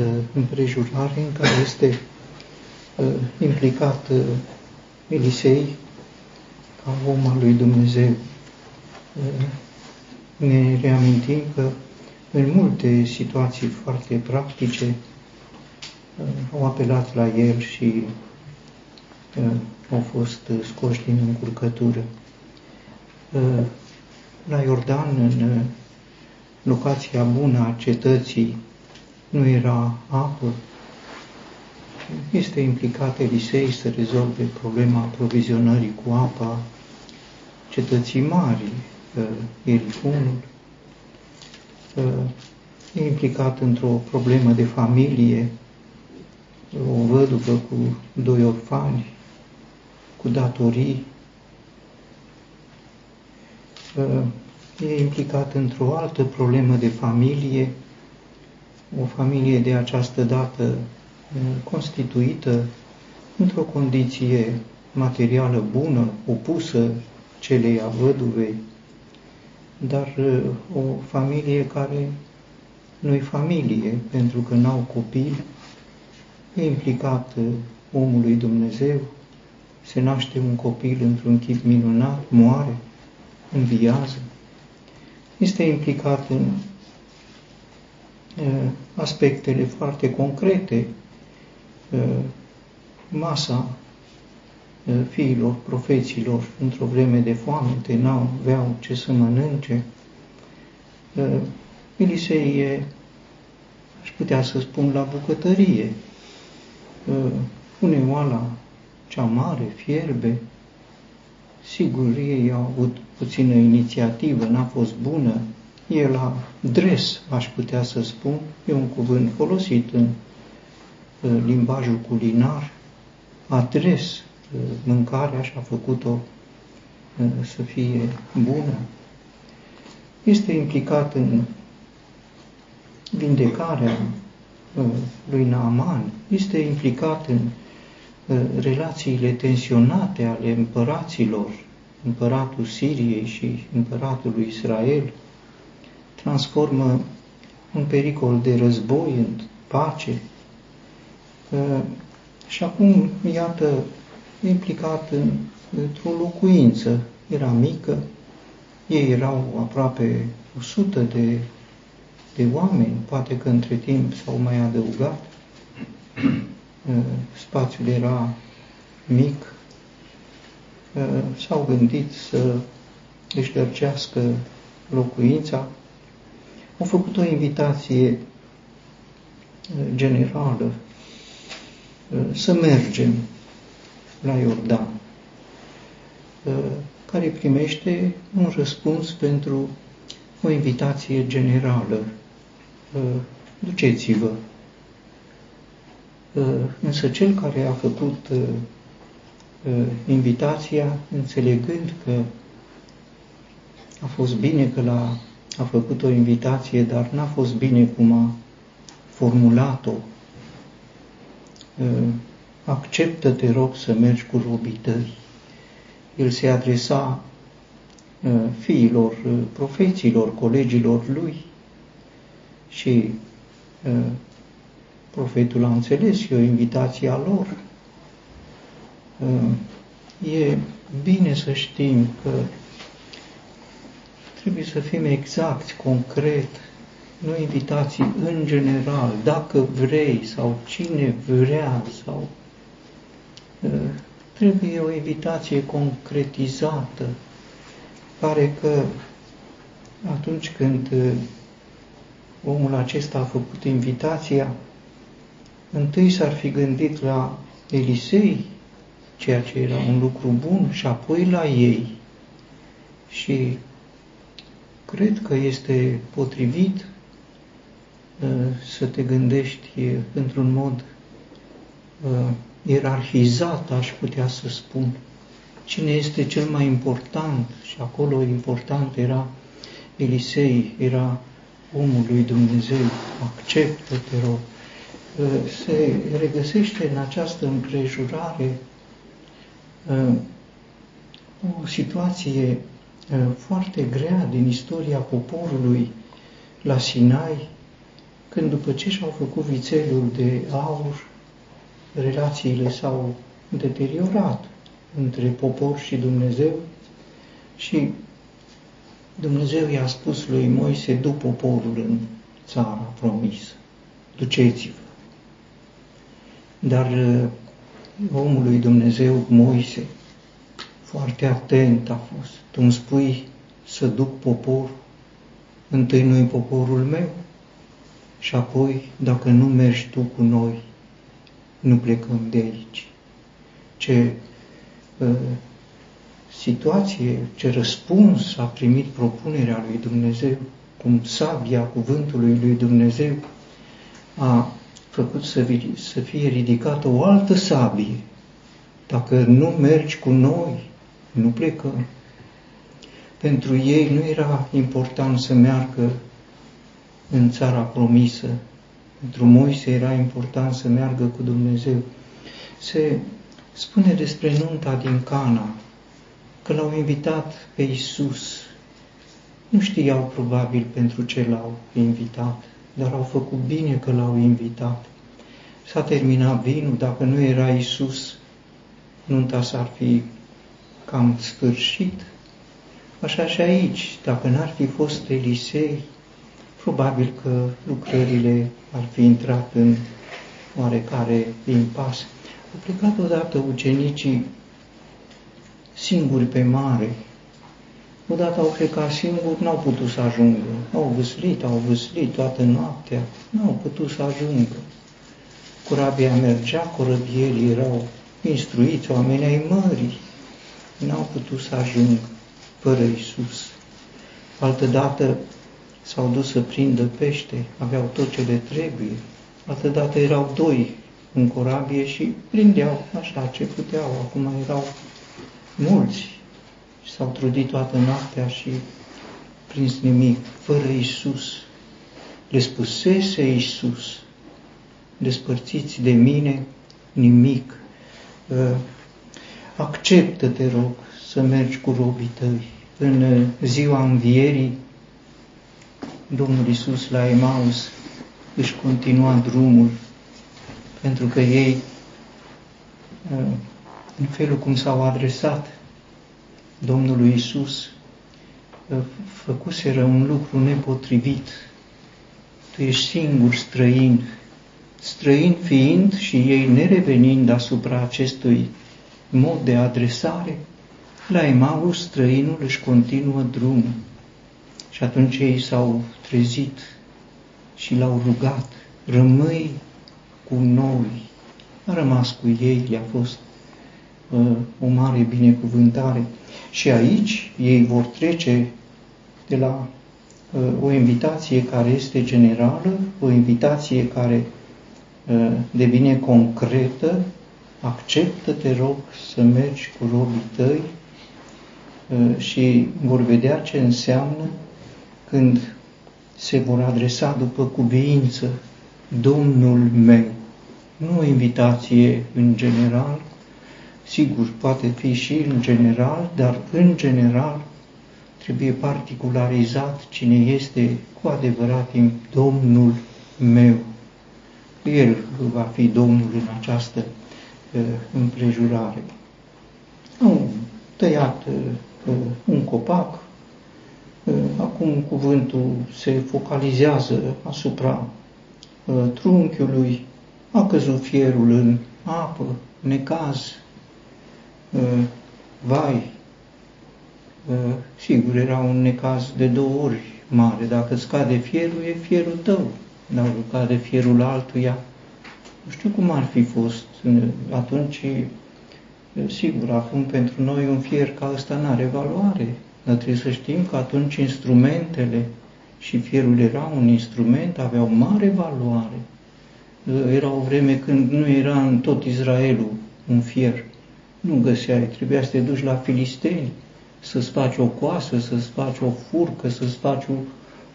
această împrejurare în care este uh, implicat uh, Elisei ca om al lui Dumnezeu. Uh, ne reamintim că în multe situații foarte practice uh, au apelat la el și uh, au fost scoși din încurcătură. Uh, la Iordan, în locația bună a cetății, nu era apă. Este implicat Elisei să rezolve problema aprovizionării cu apa cetății mari, Ierihunul. E implicat într-o problemă de familie, o văduvă cu doi orfani, cu datorii. E implicat într-o altă problemă de familie, o familie de această dată constituită într-o condiție materială bună, opusă celei a văduvei, dar o familie care nu-i familie, pentru că n-au copii, e implicat omul lui Dumnezeu, se naște un copil într-un chip minunat, moare, înviază, este implicat în aspectele foarte concrete, masa fiilor profeților într-o vreme de foamete, n-aveau ce să mănânce. Elisei e, aș putea să spun, la bucătărie. Pune oala cea mare, fierbe. Sigur, ei au avut puțină inițiativă, n-a fost bună. E la dres, aș putea să spun, e un cuvânt folosit în limbajul culinar, adres mâncarea și a făcut-o să fie bună. Este implicat în vindecarea lui Naaman, este implicat în relațiile tensionate ale împăraților, împăratul Siriei și împăratul lui Israel, transformă un pericol de război în pace. Și acum, iată, implicat în, într-o locuință. Era mică, ei erau aproape 100 de, de oameni, poate că între timp s-au mai adăugat. Spațiul era mic, s-au gândit să își lărgească locuința. Au făcut o invitație generală să mergem la Iordan, uh, care primește un răspuns pentru o invitație generală. Uh, duceți-vă. Uh, însă cel care a făcut invitația, înțelegând că a fost bine că l-a a făcut o invitație, dar n-a fost bine cum a formulat-o, acceptă, te rog, să mergi cu robii tăi. El se adresa uh, fiilor, uh, profeților, colegilor lui și uh, profetul a înțeles și o invitație a lor. E bine să știm că trebuie să fim exact, concret, nu invitații în general, dacă vrei sau cine vrea sau trebuie o invitație concretizată. Pare că atunci când uh, omul acesta a făcut invitația, întâi s-ar fi gândit la Elisei, ceea ce era un lucru bun, și apoi la ei. Și cred că este potrivit uh, să te gândești într-un mod uh, ierarhizat, aș putea să spun, cine este cel mai important? Și acolo important era Elisei, era omul lui Dumnezeu, acceptă, te rog. Se regăsește în această împrejurare o situație foarte grea din istoria poporului la Sinai, când după ce și-au făcut vițelul de aur, relațiile s-au deteriorat între popor și Dumnezeu și Dumnezeu i-a spus lui Moise, du poporul în țara promisă, duceți-vă. Dar uh, omul lui Dumnezeu, Moise, foarte atent a fost. Tu îmi spui să duc poporul, întâi nu poporul meu și apoi, dacă nu mergi tu cu noi, nu plecăm de aici. Ce uh, situație, ce răspuns a primit propunerea lui Dumnezeu, cum sabia cuvântului lui Dumnezeu a făcut să, să fie ridicată o altă sabie. Dacă nu mergi cu noi, nu plecăm. Pentru ei nu era important să meargă în țara promisă. Pentru Moise era important să meargă cu Dumnezeu. Se spune despre nunta din Cana, că l-au invitat pe Isus. Nu știau probabil pentru ce l-au invitat, dar au făcut bine că l-au invitat. S-a terminat vinul, dacă nu era Isus, nunta s-ar fi cam sfârșit. Așa și aici, dacă n-ar fi fost Elisei, probabil că lucrările ar fi intrat în oarecare impas. Au plecat odată ucenicii singuri pe mare. Odată au plecat singuri, n-au putut să ajungă. Au văslit, au văslit toată noaptea, n-au putut să ajungă. Corabia mergea, corăbierii erau instruiți, oamenii ai mării, n-au putut să ajungă fără Isus. Altădată s-au dus să prindă pește, aveau tot ce le trebuie. Altădată erau doi în corabie și prindeau așa ce puteau. Acum erau mulți și s-au trudit toată noaptea și prins nimic, fără Isus. Le spusese Isus, despărțiți de mine nimic. Uh, acceptă, te rog, să mergi cu robii tăi. În uh, ziua învierii, Domnul Isus la Emaus își continua drumul, pentru că ei uh, în felul cum s-au adresat Domnului Isus, făcuseră un lucru nepotrivit. Tu ești singur străin, străin fiind și ei nerevenind asupra acestui mod de adresare, la Emaus străinul își continuă drumul. Și atunci ei s-au trezit și l-au rugat, rămâi cu noi. A rămas cu ei, le-a fost Uh, o mare binecuvântare. Și aici ei vor trece de la uh, o invitație care este generală, o invitație care uh, devine concretă, acceptă, te rog, să mergi cu robii tăi și vor vedea ce înseamnă când se vor adresa după cuviință Domnul meu. Nu o invitație în general, Sigur, poate fi și în general, dar în general trebuie particularizat cine este cu adevărat Domnul meu. El va fi Domnul în această uh, împrejurare. Au tăiat uh, un copac, uh, acum cuvântul se focalizează asupra uh, trunchiului, a căzut fierul în apă, necaz, Uh, vai, uh, sigur, era un necaz de două ori mare. Dacă scade fierul, e fierul tău. Dacă cade fierul altuia, nu știu cum ar fi fost. Atunci, sigur, acum pentru noi un fier ca ăsta nu are valoare. Dar trebuie să știm că atunci instrumentele și fierul era un instrument, avea o mare valoare. Era o vreme când nu era în tot Israelul un fier nu găseai, trebuia să te duci la filisteni, să-ți faci o coasă, să-ți faci o furcă, să-ți faci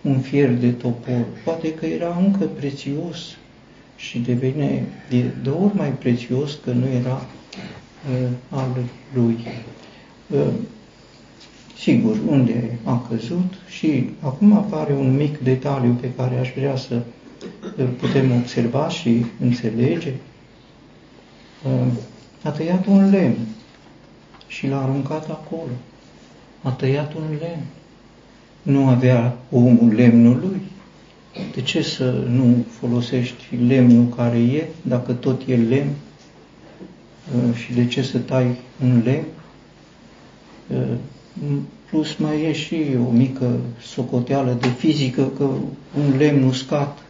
un fier de topor. Poate că era încă prețios și devine de două ori mai prețios că nu era uh, al lui. Uh, sigur, unde a căzut și acum apare un mic detaliu pe care aș vrea să îl putem observa și înțelege. A tăiat un lemn și l-a aruncat acolo. A tăiat un lemn. Nu avea omul lemnul lui. De ce să nu folosești lemnul care e, dacă tot e lemn? Și de ce să tai un lemn? Plus mai e și o mică socoteală de fizică că un lemn uscat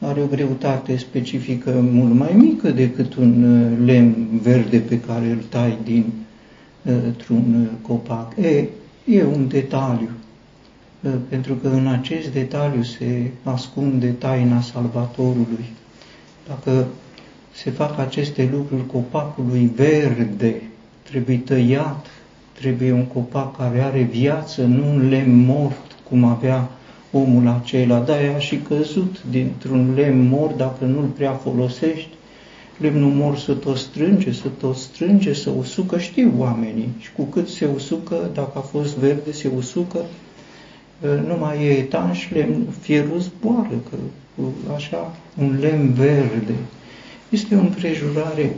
are o greutate specifică mult mai mică decât un uh, lemn verde pe care îl tai dintr-un uh, copac. E, e un detaliu, uh, pentru că în acest detaliu se ascunde taina Salvatorului. Dacă se fac aceste lucruri, copacului verde trebuie tăiat, trebuie un copac care are viață, nu un lemn mort, cum avea omul acela, da, a și căzut dintr-un lemn mor dacă nu-l prea folosești, lemnul mor să tot strânge, să tot strânge, să usucă, știu oamenii. Și cu cât se usucă, dacă a fost verde, se usucă, ă, nu mai e etanș, lemn, fierul zboară, că așa, un lemn verde. Este o împrejurare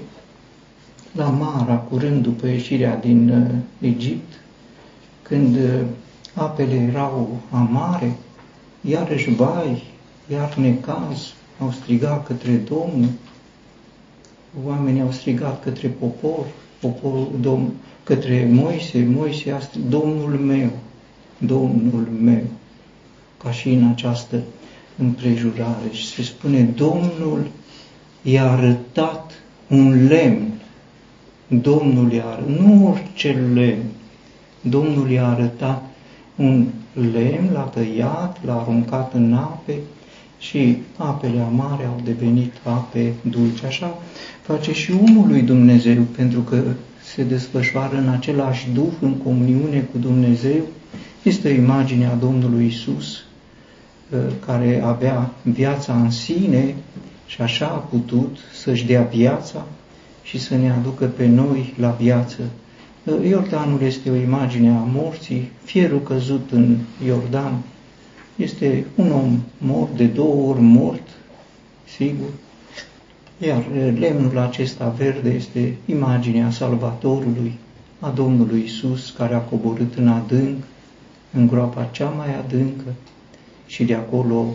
la Mara, curând după ieșirea din uh, Egipt, când uh, apele erau amare, iarăși vai, iar necaz, au strigat către Domnul, oamenii au strigat către popor, poporul, Domn, către Moise, Moise a strigat, Domnul meu, Domnul meu, ca și în această împrejurare. Și se spune, Domnul i-a arătat un lemn, Domnul i-a arătat, nu orice lemn, Domnul i-a arătat un lemn, l-a tăiat, l-a aruncat în ape și apele amare au devenit ape dulce. Așa face și omul lui Dumnezeu, pentru că se desfășoară în același Duh, în comuniune cu Dumnezeu. Este imaginea Domnului Isus, uh, care avea viața în sine și așa a putut să-și dea viața și să ne aducă pe noi la viață. Iordanul este o imagine a morții, fierul căzut în Iordan. Este un om mort, de două ori mort, sigur, iar lemnul acesta verde este imaginea Salvatorului, a Domnului Isus, care a coborât în adânc, în groapa cea mai adâncă și de acolo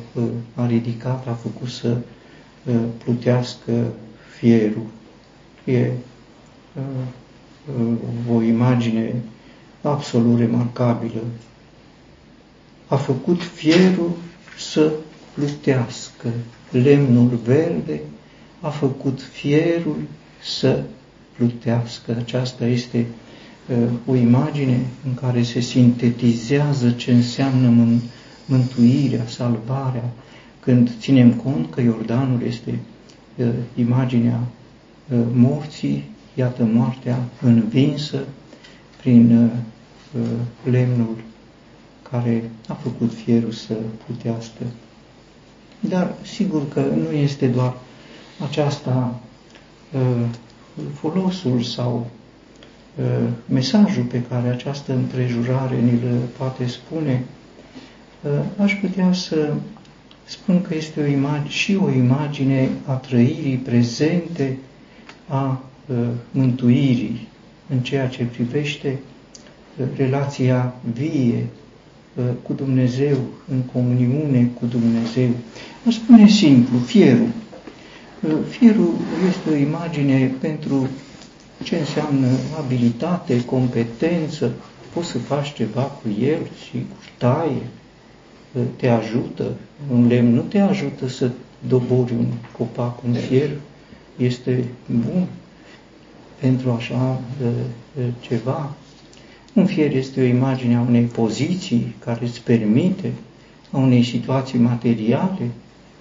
a ridicat, a făcut să plutească fierul. E o imagine absolut remarcabilă. A făcut fierul să plutească, lemnul verde a făcut fierul să plutească. Aceasta este uh, o imagine în care se sintetizează ce înseamnă mân- mântuirea, salvarea, când ținem cont că Iordanul este uh, imaginea uh, morții iată moartea învinsă prin uh, uh, lemnul care a făcut fierul să putească. Dar sigur că nu este doar aceasta uh, folosul sau uh, mesajul pe care această împrejurare ni-l poate spune. Uh, aș putea să spun că este o imagine, și o imagine a trăirii prezente a Uh, mântuirii în ceea ce privește uh, relația vie uh, cu Dumnezeu, în comuniune cu Dumnezeu. O spune simplu, fierul. Fierul este o imagine pentru ce înseamnă abilitate, competență, poți să faci ceva cu el și cu taie, te ajută. Un lemn nu te ajută să dobori un copac, un fier, este bun, pentru așa ceva. Un fier este o imagine a unei poziții care îți permite, a unei situații materiale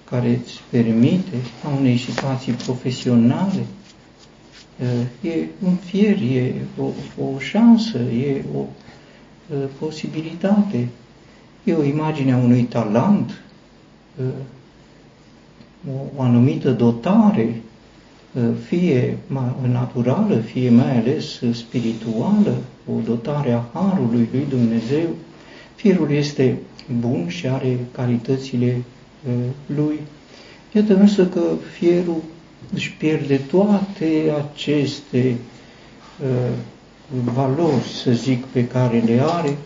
care îți permite, a unei situații profesionale. E un fier, e o, o șansă, e o posibilitate, e o imagine a unui talent, o anumită dotare fie naturală, fie mai ales spirituală, o dotare a Harului lui Dumnezeu, firul este bun și are calitățile lui, Iată însă că fierul își pierde toate aceste uh, valori, să zic, pe care le are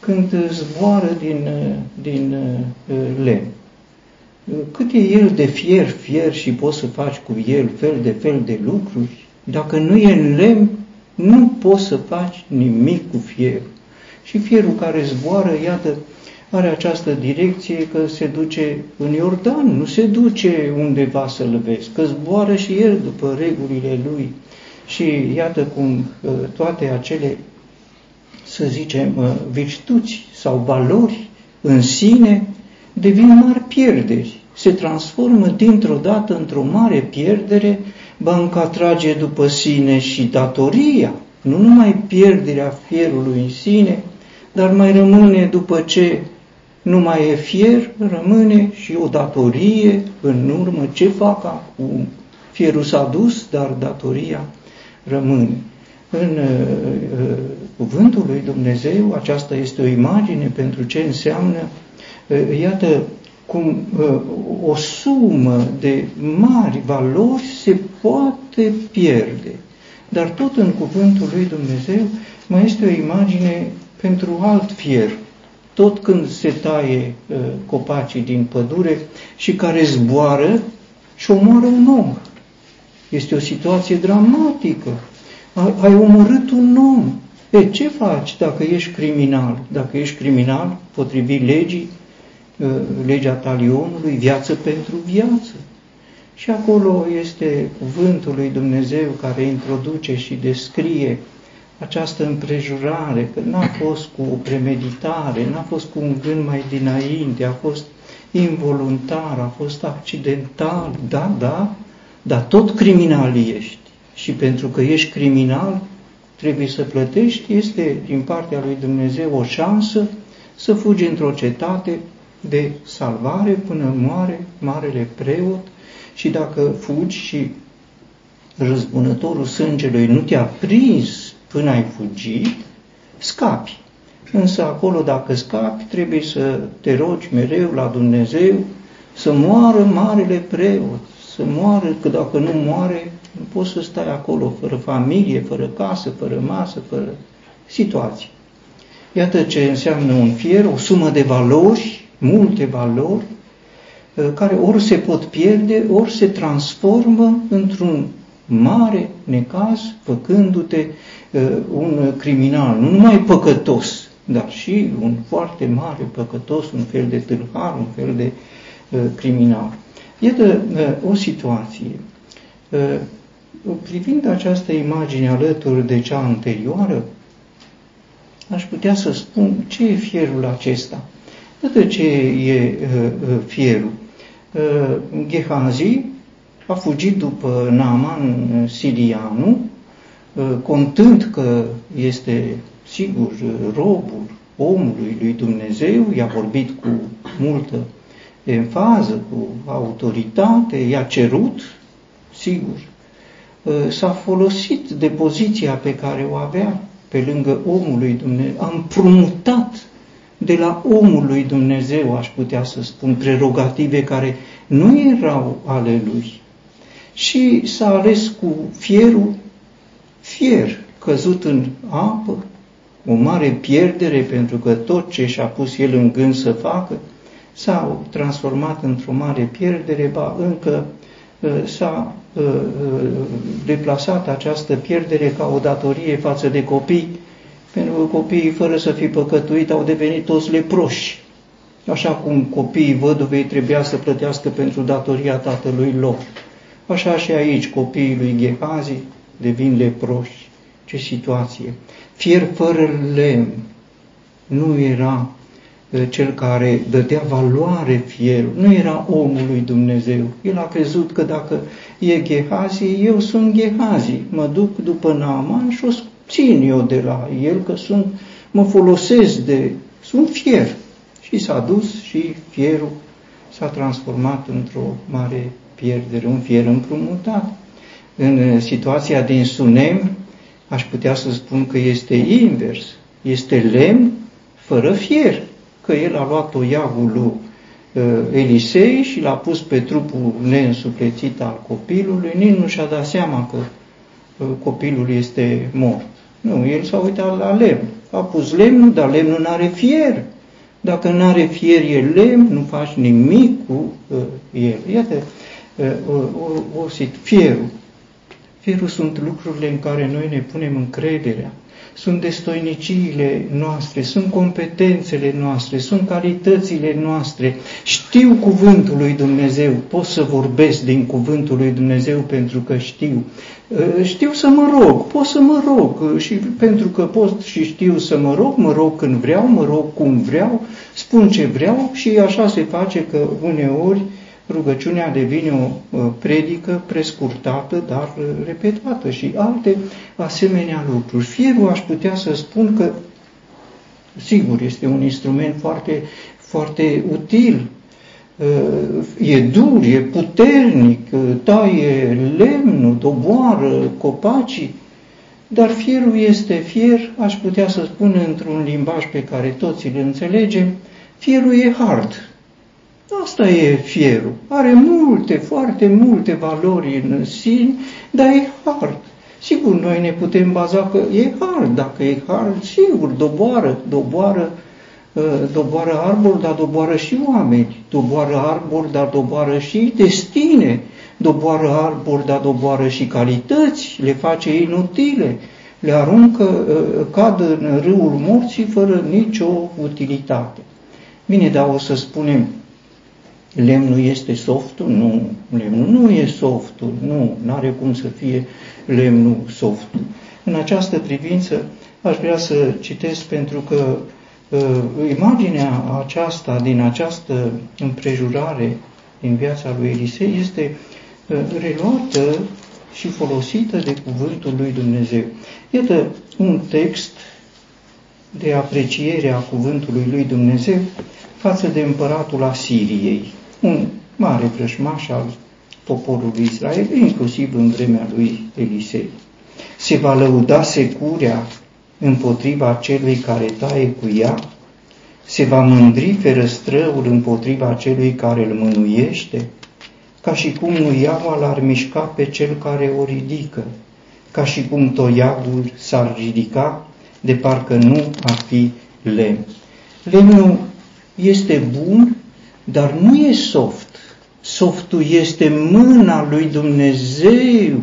când zboară din, uh, din uh, lemn. Cât e el de fier, fier și poți să faci cu el fel de fel de lucruri, dacă nu e în lemn, nu poți să faci nimic cu fierul. Și fierul care zboară, iată, are această direcție că se duce în Iordan, nu se duce undeva să-l vezi, că zboară și el după regulile lui. Și iată cum uh, toate acele, să zicem, uh, virtuți sau valori în sine devin mari pierderi, se transformă dintr-o dată într-o mare pierdere, banca trage după sine și datoria, nu numai pierderea fierului în sine, dar mai rămâne după ce nu mai e fier, rămâne și o datorie în urmă. Ce fac acum? Fierul s-a dus, dar datoria rămâne. În uh, uh, cuvântul lui Dumnezeu, aceasta este o imagine pentru ce înseamnă, uh, iată, cum uh, o sumă de mari valori se poate pierde. Dar tot în cuvântul lui Dumnezeu mai este o imagine pentru alt fier, tot când se taie uh, copacii din pădure și care zboară și omoară un om. Este o situație dramatică. Ai, ai omorât un om. E, ce faci dacă ești criminal? Dacă ești criminal, potrivit legii, uh, legea talionului, viață pentru viață. Și acolo este cuvântul lui Dumnezeu care introduce și descrie această împrejurare, că n-a fost cu o premeditare, n-a fost cu un gând mai dinainte, a fost involuntar, a fost accidental, da, da, dar tot criminal ești. Și pentru că ești criminal, trebuie să plătești, este din partea lui Dumnezeu o șansă să fugi într-o cetate de salvare până moare marele preot și dacă fugi și răzbunătorul sângelui nu te-a prins până ai fugit, scapi. Însă acolo, dacă scapi, trebuie să te rogi mereu la Dumnezeu să moară marele preot, să moară, că dacă nu moare, nu poți să stai acolo fără familie, fără casă, fără masă, fără situație. Iată ce înseamnă un fier, o sumă de valori, multe valori, care ori se pot pierde, ori se transformă într-un mare necaz, făcându-te uh, un criminal, nu numai păcătos, dar și un foarte mare păcătos, un fel de tâlhar, un fel de uh, criminal. Iată uh, o situație. Uh, privind această imagine alături de cea anterioară, aș putea să spun ce e fierul acesta. Iată ce e uh, uh fierul. Uh, Gehazi a fugit după Naaman sirianu, ă, contând că este, sigur, robul omului lui Dumnezeu, i-a vorbit cu multă enfază, cu autoritate, i-a cerut, sigur, ă, s-a folosit de poziția pe care o avea pe lângă omul lui Dumnezeu, a împrumutat de la omul lui Dumnezeu, aș putea să spun, prerogative care nu erau ale lui. Și s-a ales cu fierul, fier căzut în apă, o mare pierdere pentru că tot ce și-a pus el în gând să facă s-a transformat într-o mare pierdere, ba încă uh, s-a uh, uh, deplasat această pierdere ca o datorie față de copii, pentru că copiii, fără să fi păcătuit, au devenit toți leproși. Așa cum copiii văduvei trebuia să plătească pentru datoria tatălui lor. Așa și aici copiii lui Gehazi devin leproși. Ce situație! Fier fără lemn nu era uh, cel care dădea valoare fierul, nu era omul lui Dumnezeu. El a crezut că dacă e Gehazi, eu sunt Gehazi, mă duc după Naaman și o țin eu de la el, că sunt, mă folosesc de, sunt fier. Și s-a dus și fierul s-a transformat într-o mare pierdere, un fier împrumutat. În uh, situația din Sunem, aș putea să spun că este invers. Este lemn fără fier, că el a luat o iagul lui Elisei și l-a pus pe trupul neînsuflețit al copilului, nici nu și-a dat seama că copilul este mort. Nu, el s-a uitat la lemn. A pus lemnul, dar lemnul nu are fier. Dacă nu are fier, e lemn, nu faci nimic cu uh, el. Iată, uh, o, o, fierul. Fierul sunt lucrurile în care noi ne punem încrederea sunt destoiniciile noastre, sunt competențele noastre, sunt calitățile noastre. Știu cuvântul lui Dumnezeu, pot să vorbesc din cuvântul lui Dumnezeu pentru că știu. Uh, știu să mă rog, pot să mă rog uh, și pentru că pot și știu să mă rog, mă rog când vreau, mă rog cum vreau, spun ce vreau și așa se face că uneori rugăciunea devine o predică prescurtată, dar uh, repetată și alte asemenea lucruri. Fierul aș putea să spun că, sigur, este un instrument foarte, foarte util, uh, e dur, e puternic, uh, taie lemnul, doboară copacii, dar fierul este fier, aș putea să spun într-un limbaj pe care toți îl înțelegem, fierul e hard, Asta e fierul. Are multe, foarte multe valori în sine, dar e hard. Sigur, noi ne putem baza că e hard. Dacă e hard, sigur, doboară, doboară, ă, doboară arbor, dar doboară și oameni. Doboară arbor, dar doboară și destine. Doboară arbor, dar doboară și calități, le face inutile. Le aruncă, ă, cad în râul morții fără nicio utilitate. Bine, dar o să spunem, lemnul este softul? Nu, lemnul nu e softul, nu, nu are cum să fie lemnul softul. În această privință aș vrea să citesc pentru că uh, imaginea aceasta, din această împrejurare din viața lui Elisei, este uh, reluată și folosită de cuvântul lui Dumnezeu. Iată un text de apreciere a cuvântului lui Dumnezeu față de împăratul Asiriei un mare vrăjmaș al poporului Israel, inclusiv în vremea lui Elisei. Se va lăuda securea împotriva celui care taie cu ea, se va mândri ferăstrăul împotriva celui care îl mânuiește, ca și cum nu iaua l-ar mișca pe cel care o ridică, ca și cum toiagul s-ar ridica, de parcă nu ar fi lemn. Lemnul este bun dar nu e soft. Softul este mâna lui Dumnezeu,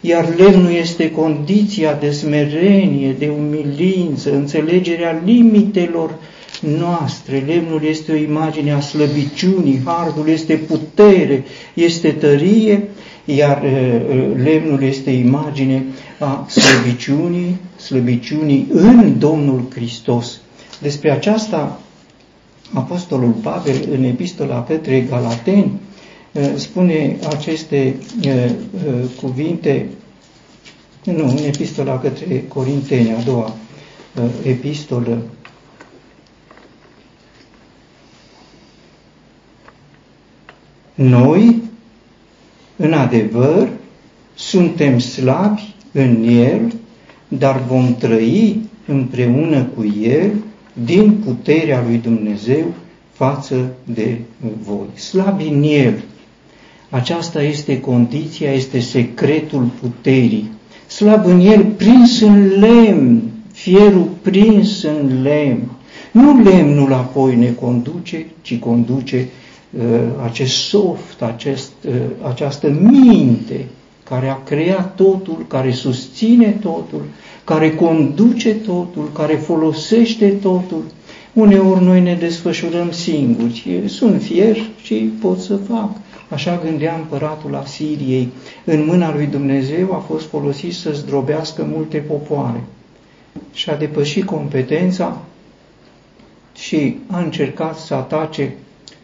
iar lemnul este condiția de smerenie, de umilință, înțelegerea limitelor noastre. Lemnul este o imagine a slăbiciunii, hardul este putere, este tărie, iar lemnul este imagine a slăbiciunii, slăbiciunii în Domnul Hristos. Despre aceasta Apostolul Pavel, în epistola către Galateni, uh, spune aceste uh, uh, cuvinte, nu, în epistola către Corinteni, a doua epistolă, Noi, în adevăr, suntem slabi în El, dar vom trăi împreună cu El din puterea lui Dumnezeu față de voi. Slabi în El. Aceasta este condiția, este secretul puterii. Slab în El, prins în lemn, fierul prins în lemn. Nu lemnul apoi ne conduce, ci conduce uh, acest soft, acest, uh, această minte care a creat totul, care susține totul, care conduce totul, care folosește totul. Uneori noi ne desfășurăm singuri. Sunt fier și pot să fac. Așa gândea împăratul Asiriei. În mâna lui Dumnezeu a fost folosit să zdrobească multe popoare. Și a depășit competența și a încercat să atace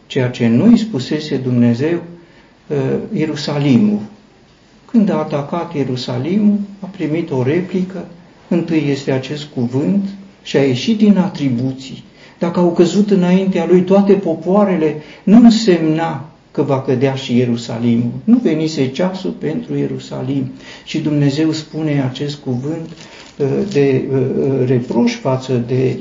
ceea ce nu îi spusese Dumnezeu, uh, Ierusalimul. Când a atacat Ierusalimul, a primit o replică Întâi este acest cuvânt și a ieșit din atribuții. Dacă au căzut înaintea lui toate popoarele, nu însemna că va cădea și Ierusalimul. Nu venise ceasul pentru Ierusalim. Și Dumnezeu spune acest cuvânt uh, de uh, uh, reproș față de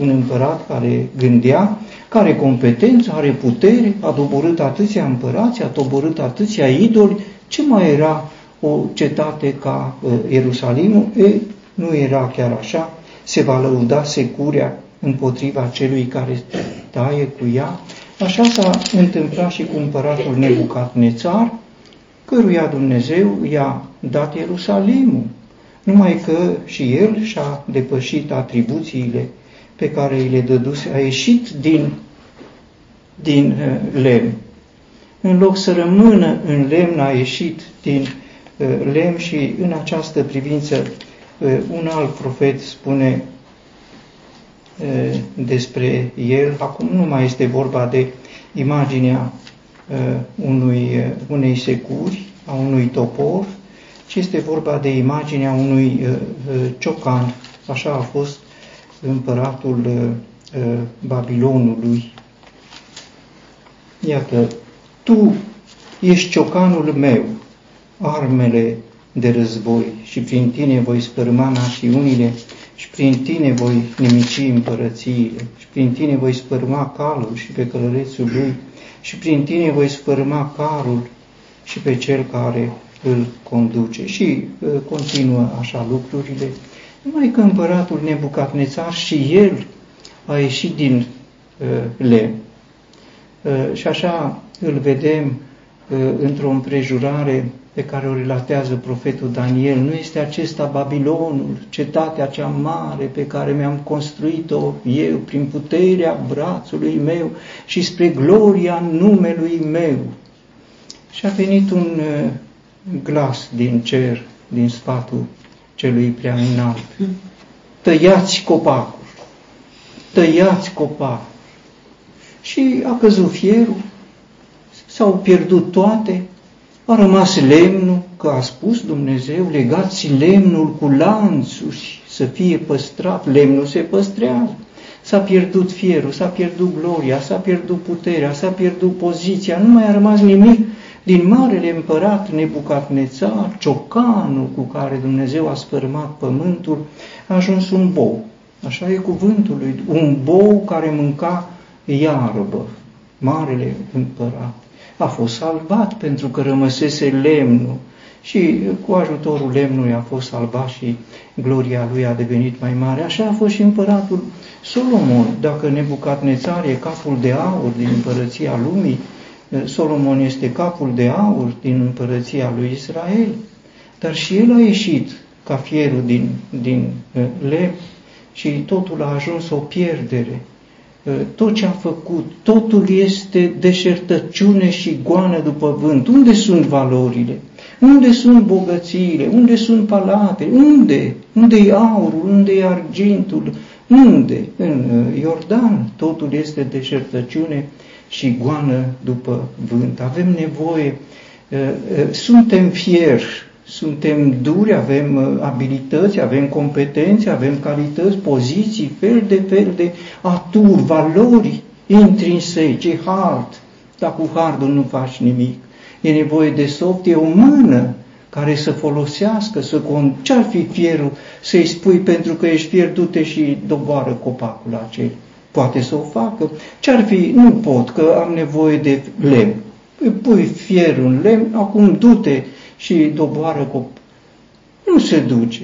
un împărat care gândea care competență, are putere, a doborât atâția împărați, a doborât atâția idoli, ce mai era o cetate ca uh, Ierusalimul? E, nu era chiar așa, se va lăuda securea împotriva celui care taie cu ea. Așa s-a întâmplat și cu împăratul Nebucat-Nețar, căruia Dumnezeu i-a dat Ierusalimul, numai că și el și-a depășit atribuțiile pe care îi le dăduse, a ieșit din, din uh, lemn. În loc să rămână în lemn, a ieșit din uh, lemn și în această privință uh, un alt profet spune despre el. Acum nu mai este vorba de imaginea unui, unei securi, a unui topor, ci este vorba de imaginea unui ciocan. Așa a fost împăratul Babilonului. Iată, tu ești ciocanul meu, armele de război și prin tine voi spărma națiunile și prin tine voi nimici împărățiile și prin tine voi spărma calul și pe călărețul lui și prin tine voi spărma carul și pe cel care îl conduce. Și uh, continuă așa lucrurile. Numai că împăratul Nebucadnețar și el a ieșit din uh, lemn. Uh, și așa îl vedem uh, într-o împrejurare pe care o relatează profetul Daniel. Nu este acesta Babilonul, cetatea cea mare pe care mi-am construit-o eu prin puterea brațului meu și spre gloria numelui meu. Și a venit un uh, glas din cer, din sfatul celui prea înalt. Tăiați copacul, tăiați copacul. Și a căzut fierul, s-au pierdut toate, a rămas lemnul, că a spus Dumnezeu, legați lemnul cu lanțuri să fie păstrat, lemnul se păstrează. S-a pierdut fierul, s-a pierdut gloria, s-a pierdut puterea, s-a pierdut poziția, nu mai a rămas nimic din marele împărat Nebucadnețar, ciocanul cu care Dumnezeu a sfârmat pământul, a ajuns un bou. Așa e cuvântul lui, un bou care mânca iarbă, marele împărat a fost salvat pentru că rămăsese lemnul și cu ajutorul lemnului a fost salvat și gloria lui a devenit mai mare. Așa a fost și împăratul Solomon. Dacă Nebucadnețar e capul de aur din împărăția lumii, Solomon este capul de aur din împărăția lui Israel. Dar și el a ieșit ca fierul din, din uh, lemn și totul a ajuns o pierdere. Uh, tot ce a făcut, totul este deșertăciune și goană după vânt. Unde sunt valorile? Unde sunt bogățiile? Unde sunt palatele? Unde? Unde e aurul? Unde e argintul? Unde? În uh, Iordan totul este deșertăciune și goană după vânt. Avem nevoie, uh, suntem fieri suntem duri, avem uh, abilități, avem competențe, avem calități, poziții, fel de fel de aturi, valori intrinsece, hard. Dar cu hardul nu faci nimic. E nevoie de soft, e o mână care să folosească, să con... ce-ar fi fierul să-i spui pentru că ești fier, du-te și doboară copacul acel. Poate să o facă. Ce-ar fi? Nu pot, că am nevoie de lemn. Pui fierul în lemn, acum du-te și doboară copii. Nu se duce.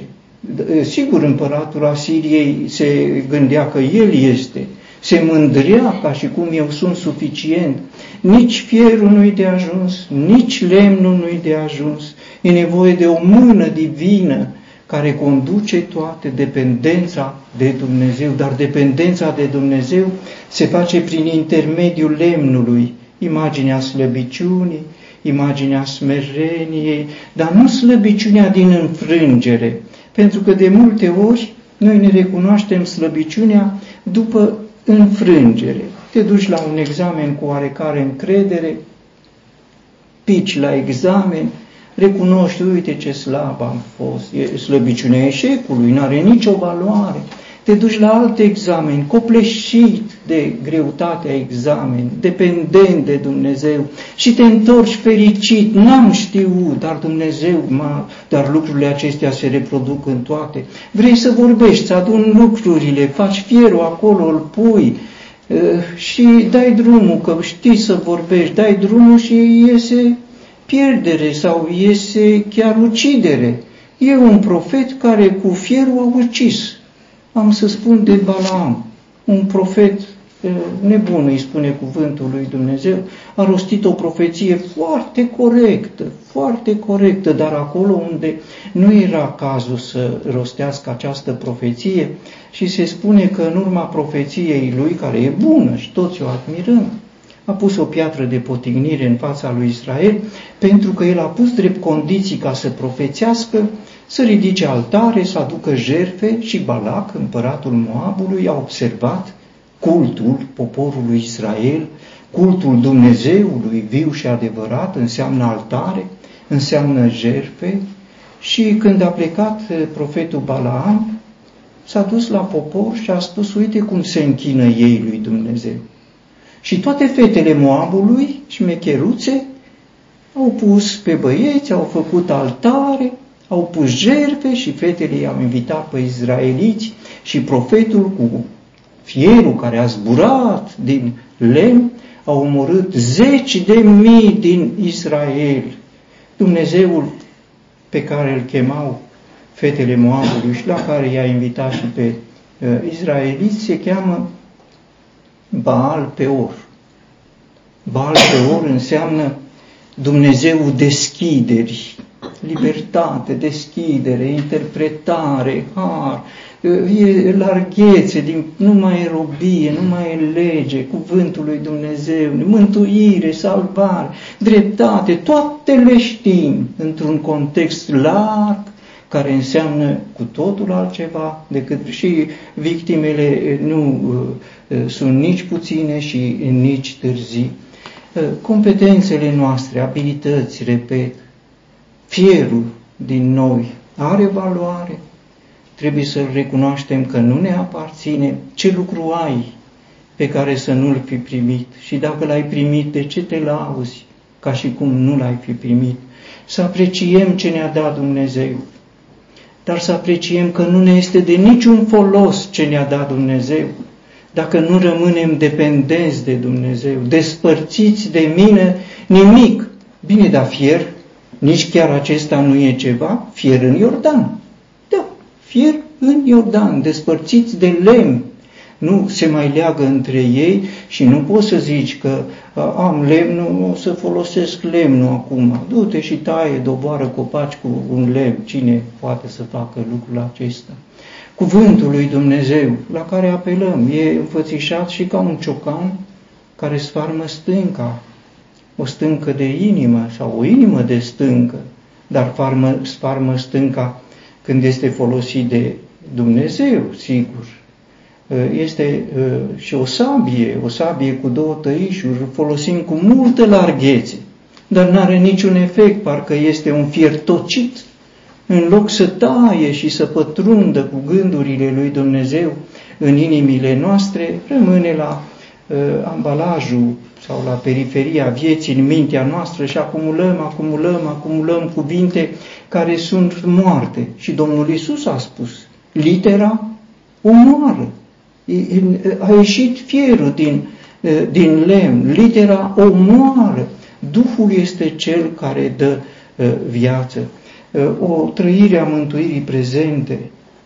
Sigur, împăratul Asiriei se gândea că el este, se mândrea ca și cum eu sunt suficient. Nici fierul nu-i de ajuns, nici lemnul nu-i de ajuns. E nevoie de o mână divină care conduce toate dependența de Dumnezeu, dar dependența de Dumnezeu se face prin intermediul lemnului, imaginea slăbiciunii, imaginea smereniei, dar nu slăbiciunea din înfrângere, pentru că de multe ori noi ne recunoaștem slăbiciunea după înfrângere. Te duci la un examen cu oarecare încredere, pici la examen, recunoști, uite ce slab am fost, e slăbiciunea eșecului, nu are nicio valoare te duci la alt examen, copleșit de greutatea examen, dependent de Dumnezeu și te întorci fericit, n-am știut, dar Dumnezeu, m-a, dar lucrurile acestea se reproduc în toate. Vrei să vorbești, să adun lucrurile, faci fierul acolo, îl pui, și dai drumul, că știi să vorbești, dai drumul și iese pierdere sau iese chiar ucidere. E un profet care cu fierul a ucis. Am să spun de Balaam, un profet nebun, îi spune cuvântul lui Dumnezeu, a rostit o profeție foarte corectă, foarte corectă, dar acolo unde nu era cazul să rostească această profeție și se spune că în urma profeției lui, care e bună și toți o admirăm, a pus o piatră de potignire în fața lui Israel, pentru că el a pus drept condiții ca să profețească, să ridice altare, să aducă jerfe și Balac, împăratul Moabului, a observat cultul poporului Israel, cultul Dumnezeului viu și adevărat, înseamnă altare, înseamnă jerfe și când a plecat eh, profetul Balaam, s-a dus la popor și a spus, uite cum se închină ei lui Dumnezeu. Și toate fetele Moabului, șmecheruțe, au pus pe băieți, au făcut altare, au pus jerfe și fetele i-au invitat pe izraeliți și profetul cu fierul care a zburat din lemn, a omorât zeci de mii din Israel. Dumnezeul pe care îl chemau fetele Moabului și la care i-a invitat și pe uh, izraeliți se cheamă Baal Peor. Baal Peor înseamnă Dumnezeul deschiderii, libertate, deschidere, interpretare, har, e larghețe, din, nu mai e robie, nu mai e lege, cuvântul lui Dumnezeu, mântuire, salvare, dreptate, toate le știm într-un context larg care înseamnă cu totul altceva decât și victimele nu uh, uh, sunt nici puține și nici târzii. Uh, competențele noastre, abilități, repet, fierul din noi are valoare, trebuie să recunoaștem că nu ne aparține. Ce lucru ai pe care să nu-l fi primit? Și dacă l-ai primit, de ce te lauzi ca și cum nu l-ai fi primit? Să apreciem ce ne-a dat Dumnezeu, dar să apreciem că nu ne este de niciun folos ce ne-a dat Dumnezeu, dacă nu rămânem dependenți de Dumnezeu, despărțiți de mine, nimic. Bine, dar fier, nici chiar acesta nu e ceva, fier în Iordan fier în Iordan, despărțiți de lemn. Nu se mai leagă între ei și nu poți să zici că am lemnul, o să folosesc lemnul acum. Du-te și taie, doboară copaci cu un lemn. Cine poate să facă lucrul acesta? Cuvântul lui Dumnezeu la care apelăm e înfățișat și ca un ciocan care sfarmă stânca, o stâncă de inimă sau o inimă de stâncă, dar farmă, sfarmă stânca când este folosit de Dumnezeu, sigur. Uh, este uh, și o sabie, o sabie cu două tăișuri, folosim cu multă larghețe, dar nu are niciun efect, parcă este un fier tocit. În loc să taie și să pătrundă cu gândurile lui Dumnezeu în inimile noastre, rămâne la uh, ambalajul sau la periferia vieții în mintea noastră și acumulăm, acumulăm, acumulăm cuvinte care sunt moarte. Și Domnul Isus a spus, litera omoară. A ieșit fierul din, din lemn, litera omoară. Duhul este cel care dă viață. O trăire a mântuirii prezente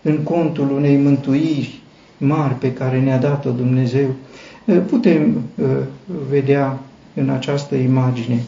în contul unei mântuiri mari pe care ne-a dat-o Dumnezeu, putem vedea în această imagine